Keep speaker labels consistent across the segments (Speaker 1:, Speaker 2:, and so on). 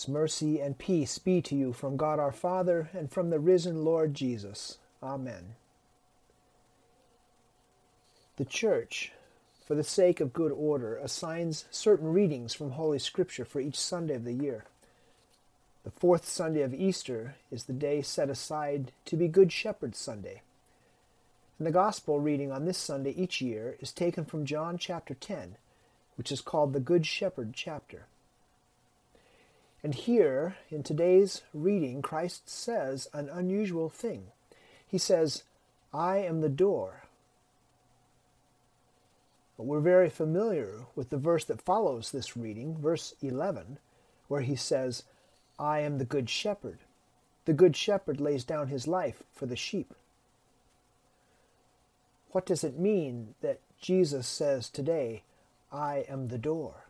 Speaker 1: Grace, mercy, and peace be to you from God our Father and from the risen Lord Jesus. Amen. The Church, for the sake of good order, assigns certain readings from Holy Scripture for each Sunday of the year. The fourth Sunday of Easter is the day set aside to be Good Shepherd Sunday. And the Gospel reading on this Sunday each year is taken from John chapter 10, which is called the Good Shepherd chapter. And here, in today's reading, Christ says an unusual thing. He says, I am the door. But we're very familiar with the verse that follows this reading, verse 11, where he says, I am the good shepherd. The good shepherd lays down his life for the sheep. What does it mean that Jesus says today, I am the door?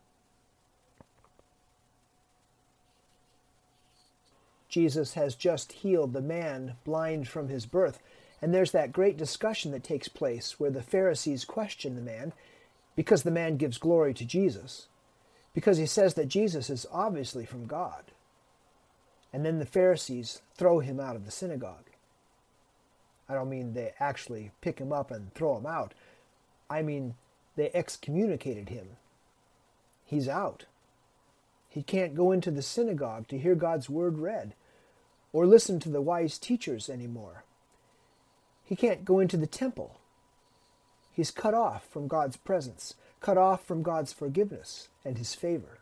Speaker 1: Jesus has just healed the man blind from his birth. And there's that great discussion that takes place where the Pharisees question the man because the man gives glory to Jesus, because he says that Jesus is obviously from God. And then the Pharisees throw him out of the synagogue. I don't mean they actually pick him up and throw him out. I mean they excommunicated him. He's out. He can't go into the synagogue to hear God's word read or listen to the wise teachers anymore. He can't go into the temple. He's cut off from God's presence, cut off from God's forgiveness and his favor.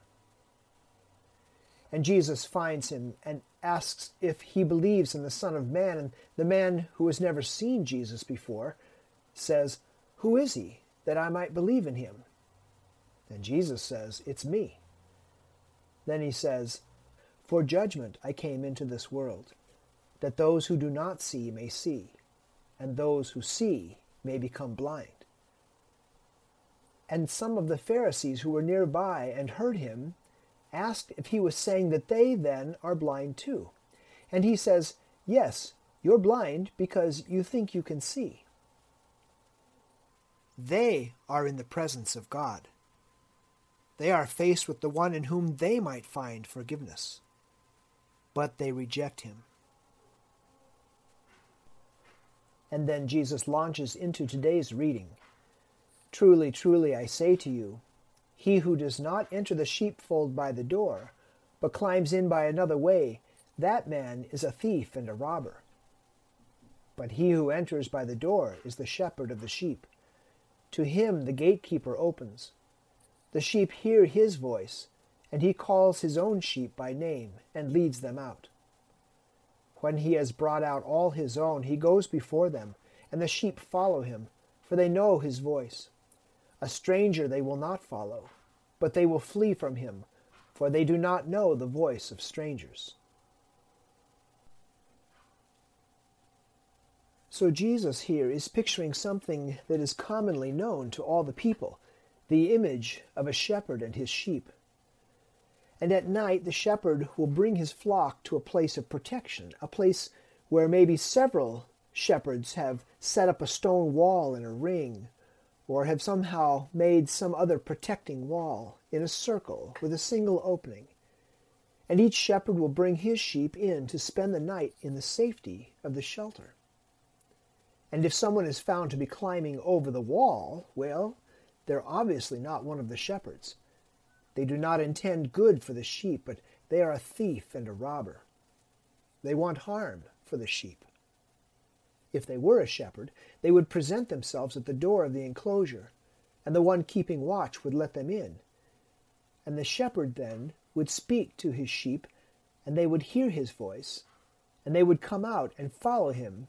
Speaker 1: And Jesus finds him and asks if he believes in the Son of Man. And the man who has never seen Jesus before says, Who is he that I might believe in him? And Jesus says, It's me. Then he says, for judgment I came into this world, that those who do not see may see, and those who see may become blind. And some of the Pharisees who were nearby and heard him asked if he was saying that they then are blind too. And he says, Yes, you're blind because you think you can see. They are in the presence of God. They are faced with the one in whom they might find forgiveness but they reject him. And then Jesus launches into today's reading. Truly, truly, I say to you, he who does not enter the sheepfold by the door, but climbs in by another way, that man is a thief and a robber. But he who enters by the door is the shepherd of the sheep. To him the gatekeeper opens. The sheep hear his voice, and he calls his own sheep by name and leads them out. When he has brought out all his own, he goes before them, and the sheep follow him, for they know his voice. A stranger they will not follow, but they will flee from him, for they do not know the voice of strangers. So Jesus here is picturing something that is commonly known to all the people the image of a shepherd and his sheep. And at night, the shepherd will bring his flock to a place of protection, a place where maybe several shepherds have set up a stone wall in a ring, or have somehow made some other protecting wall in a circle with a single opening. And each shepherd will bring his sheep in to spend the night in the safety of the shelter. And if someone is found to be climbing over the wall, well, they're obviously not one of the shepherds. They do not intend good for the sheep, but they are a thief and a robber. They want harm for the sheep. If they were a shepherd, they would present themselves at the door of the enclosure, and the one keeping watch would let them in. And the shepherd then would speak to his sheep, and they would hear his voice, and they would come out and follow him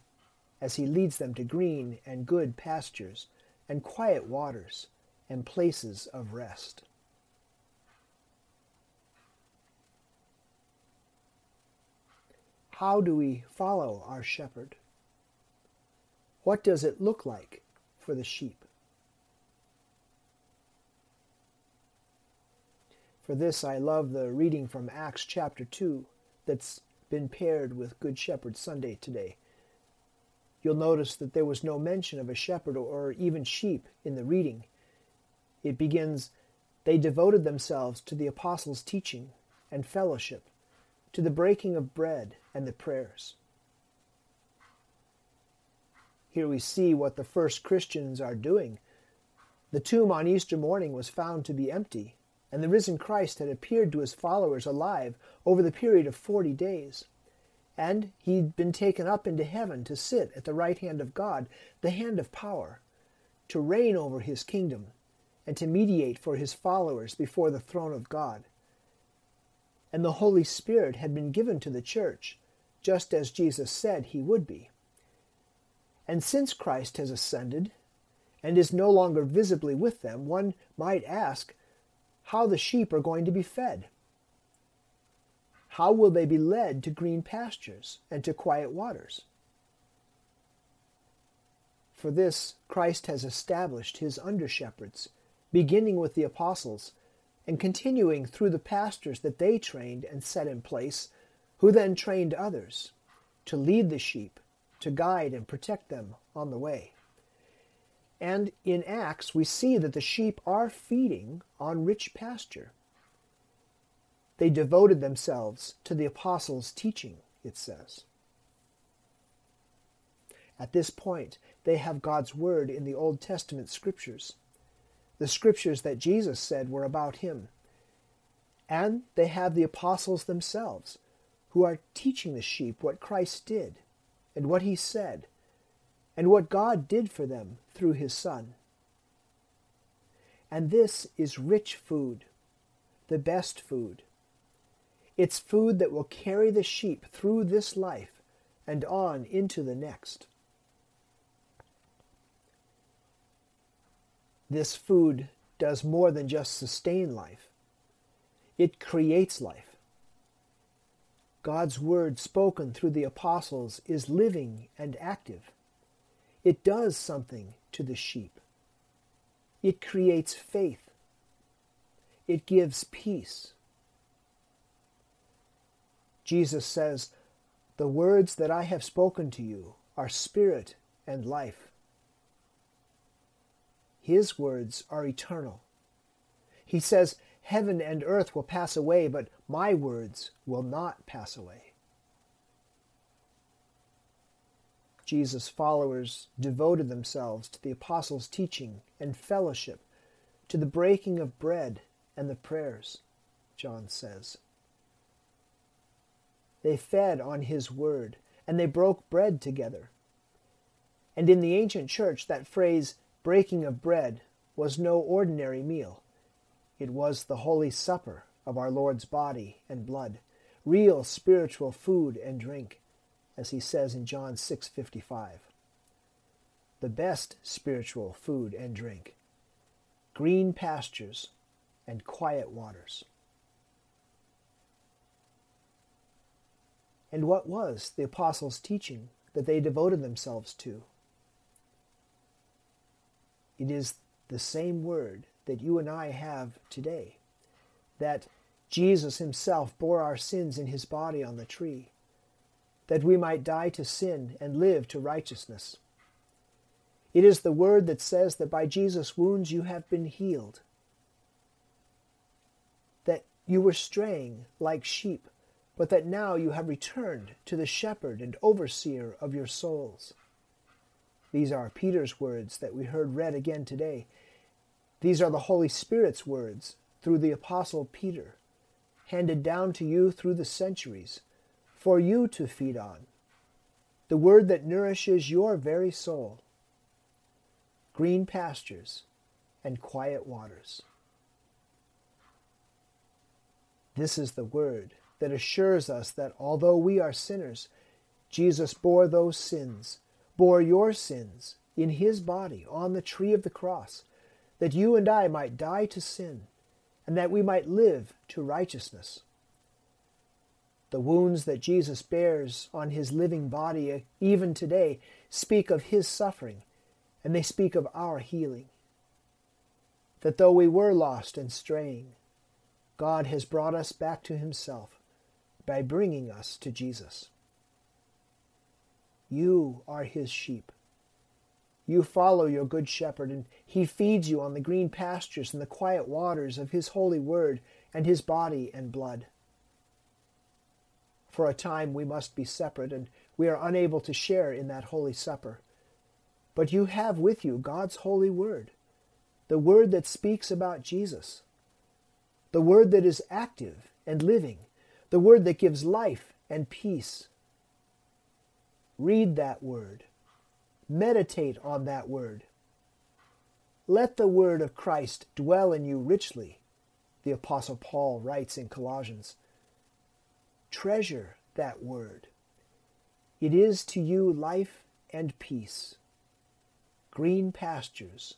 Speaker 1: as he leads them to green and good pastures, and quiet waters, and places of rest. How do we follow our shepherd? What does it look like for the sheep? For this, I love the reading from Acts chapter 2 that's been paired with Good Shepherd Sunday today. You'll notice that there was no mention of a shepherd or even sheep in the reading. It begins, They devoted themselves to the apostles' teaching and fellowship, to the breaking of bread and the prayers. Here we see what the first Christians are doing. The tomb on Easter morning was found to be empty, and the risen Christ had appeared to his followers alive over the period of forty days. And he'd been taken up into heaven to sit at the right hand of God, the hand of power, to reign over his kingdom, and to mediate for his followers before the throne of God. And the Holy Spirit had been given to the church, just as Jesus said he would be. And since Christ has ascended and is no longer visibly with them, one might ask how the sheep are going to be fed. How will they be led to green pastures and to quiet waters? For this, Christ has established his under shepherds, beginning with the apostles, and continuing through the pastors that they trained and set in place, who then trained others to lead the sheep to guide and protect them on the way. And in Acts, we see that the sheep are feeding on rich pasture. They devoted themselves to the apostles' teaching, it says. At this point, they have God's word in the Old Testament scriptures, the scriptures that Jesus said were about him. And they have the apostles themselves, who are teaching the sheep what Christ did and what he said, and what God did for them through his Son. And this is rich food, the best food. It's food that will carry the sheep through this life and on into the next. This food does more than just sustain life, it creates life. God's word spoken through the apostles is living and active. It does something to the sheep. It creates faith. It gives peace. Jesus says, The words that I have spoken to you are spirit and life. His words are eternal. He says, Heaven and earth will pass away, but my words will not pass away. Jesus' followers devoted themselves to the apostles' teaching and fellowship, to the breaking of bread and the prayers, John says. They fed on his word, and they broke bread together. And in the ancient church, that phrase, breaking of bread, was no ordinary meal. It was the Holy Supper of our Lord's body and blood, real spiritual food and drink, as he says in John 6:55. The best spiritual food and drink, green pastures and quiet waters. And what was the apostles' teaching that they devoted themselves to? It is the same word that you and I have today. That Jesus himself bore our sins in his body on the tree, that we might die to sin and live to righteousness. It is the word that says that by Jesus' wounds you have been healed, that you were straying like sheep, but that now you have returned to the shepherd and overseer of your souls. These are Peter's words that we heard read again today. These are the Holy Spirit's words through the Apostle Peter, handed down to you through the centuries, for you to feed on. The word that nourishes your very soul. Green pastures and quiet waters. This is the word that assures us that although we are sinners, Jesus bore those sins, bore your sins in his body on the tree of the cross that you and I might die to sin, and that we might live to righteousness. The wounds that Jesus bears on his living body, uh, even today, speak of his suffering, and they speak of our healing. That though we were lost and straying, God has brought us back to himself by bringing us to Jesus. You are his sheep. You follow your good shepherd, and he feeds you on the green pastures and the quiet waters of his holy word and his body and blood. For a time we must be separate, and we are unable to share in that holy supper. But you have with you God's holy word, the word that speaks about Jesus, the word that is active and living, the word that gives life and peace. Read that word. Meditate on that word. Let the word of Christ dwell in you richly, the Apostle Paul writes in Colossians. Treasure that word. It is to you life and peace, green pastures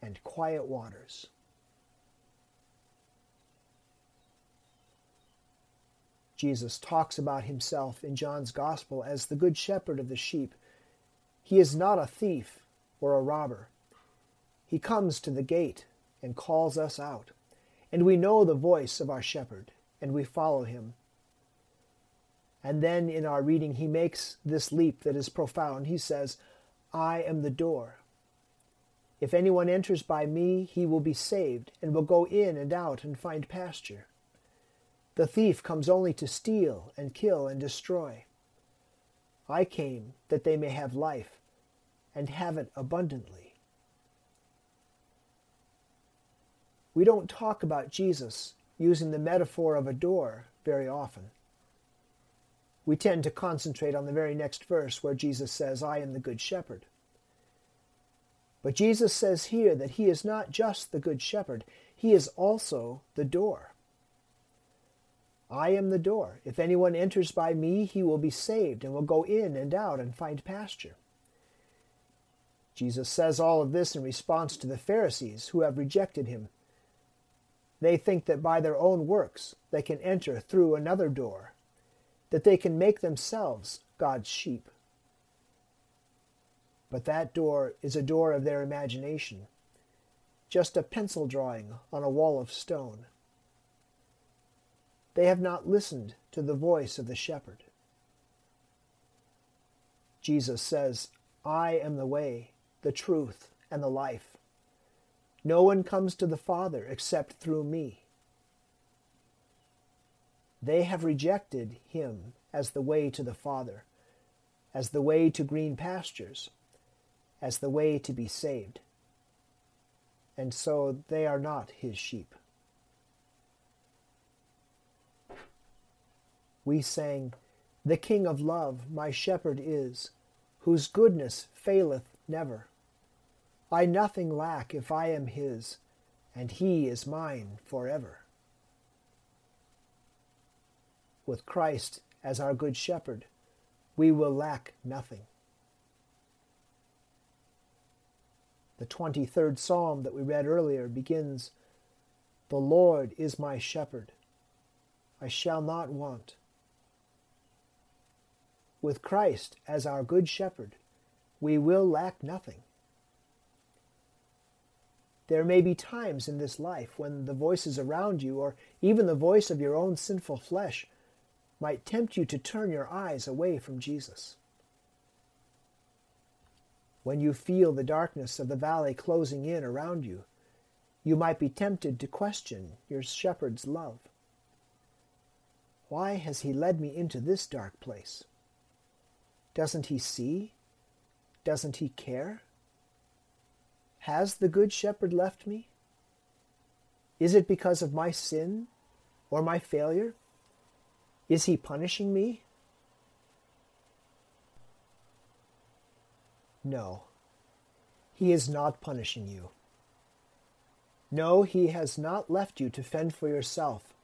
Speaker 1: and quiet waters. Jesus talks about himself in John's Gospel as the good shepherd of the sheep. He is not a thief or a robber. He comes to the gate and calls us out, and we know the voice of our shepherd, and we follow him. And then in our reading, he makes this leap that is profound. He says, I am the door. If anyone enters by me, he will be saved, and will go in and out and find pasture. The thief comes only to steal and kill and destroy. I came that they may have life, and have it abundantly. We don't talk about Jesus using the metaphor of a door very often we tend to concentrate on the very next verse where Jesus says, I am the good shepherd. But Jesus says here that he is not just the good shepherd, he is also the door. I am the door. If anyone enters by me, he will be saved and will go in and out and find pasture. Jesus says all of this in response to the Pharisees who have rejected him. They think that by their own works they can enter through another door that they can make themselves God's sheep. But that door is a door of their imagination, just a pencil drawing on a wall of stone. They have not listened to the voice of the shepherd. Jesus says, I am the way, the truth, and the life. No one comes to the Father except through me. They have rejected him as the way to the Father, as the way to green pastures, as the way to be saved. And so they are not his sheep. We sang, The King of love my shepherd is, whose goodness faileth never. I nothing lack if I am his, and he is mine forever with Christ as our Good Shepherd, we will lack nothing. The 23rd Psalm that we read earlier begins The Lord is my shepherd, I shall not want. With Christ as our Good Shepherd, we will lack nothing. There may be times in this life when the voices around you, or even the voice of your own sinful flesh, might tempt you to turn your eyes away from Jesus. When you feel the darkness of the valley closing in around you, you might be tempted to question your shepherd's love. Why has he led me into this dark place? Doesn't he see? Doesn't he care? Has the Good Shepherd left me? Is it because of my sin or my failure? Is he punishing me? No, he is not punishing you. No, he has not left you to fend for yourself,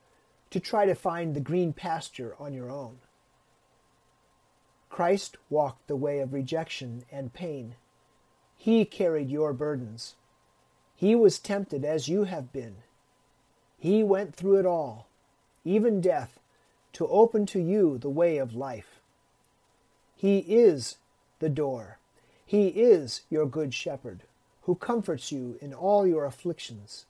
Speaker 1: to try to find the green pasture on your own. Christ walked the way of rejection and pain. He carried your burdens. He was tempted as you have been. He went through it all, even death, to open to you the way of life. He is the door. He is your good shepherd, who comforts you in all your afflictions,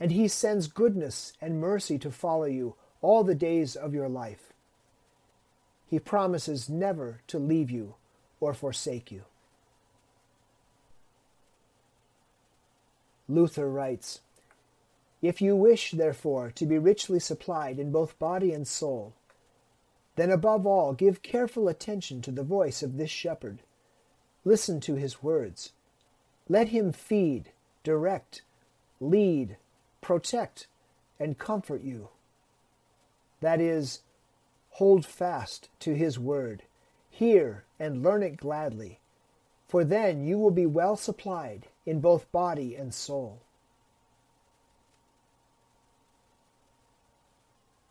Speaker 1: and he sends goodness and mercy to follow you all the days of your life. He promises never to leave you or forsake you. Luther writes, If you wish, therefore, to be richly supplied in both body and soul, Then, above all, give careful attention to the voice of this shepherd. Listen to his words. Let him feed, direct, lead, protect, and comfort you. That is, hold fast to his word, hear and learn it gladly, for then you will be well supplied in both body and soul.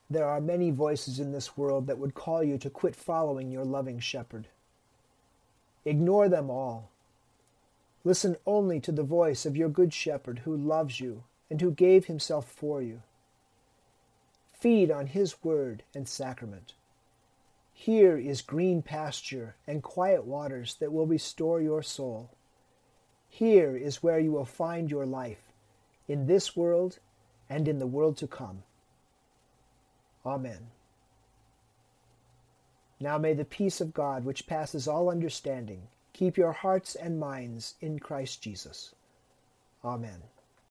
Speaker 1: There are many voices in this world that would call you to quit following your loving shepherd. Ignore them all. Listen only to the voice of your good shepherd who loves you and who gave himself for you. Feed on his word and sacrament. Here is green pasture and quiet waters that will restore your soul. Here is where you will find your life, in this world and in the world to come. Amen. Now may the peace of God, which passes all understanding, keep your hearts and minds in Christ Jesus. Amen.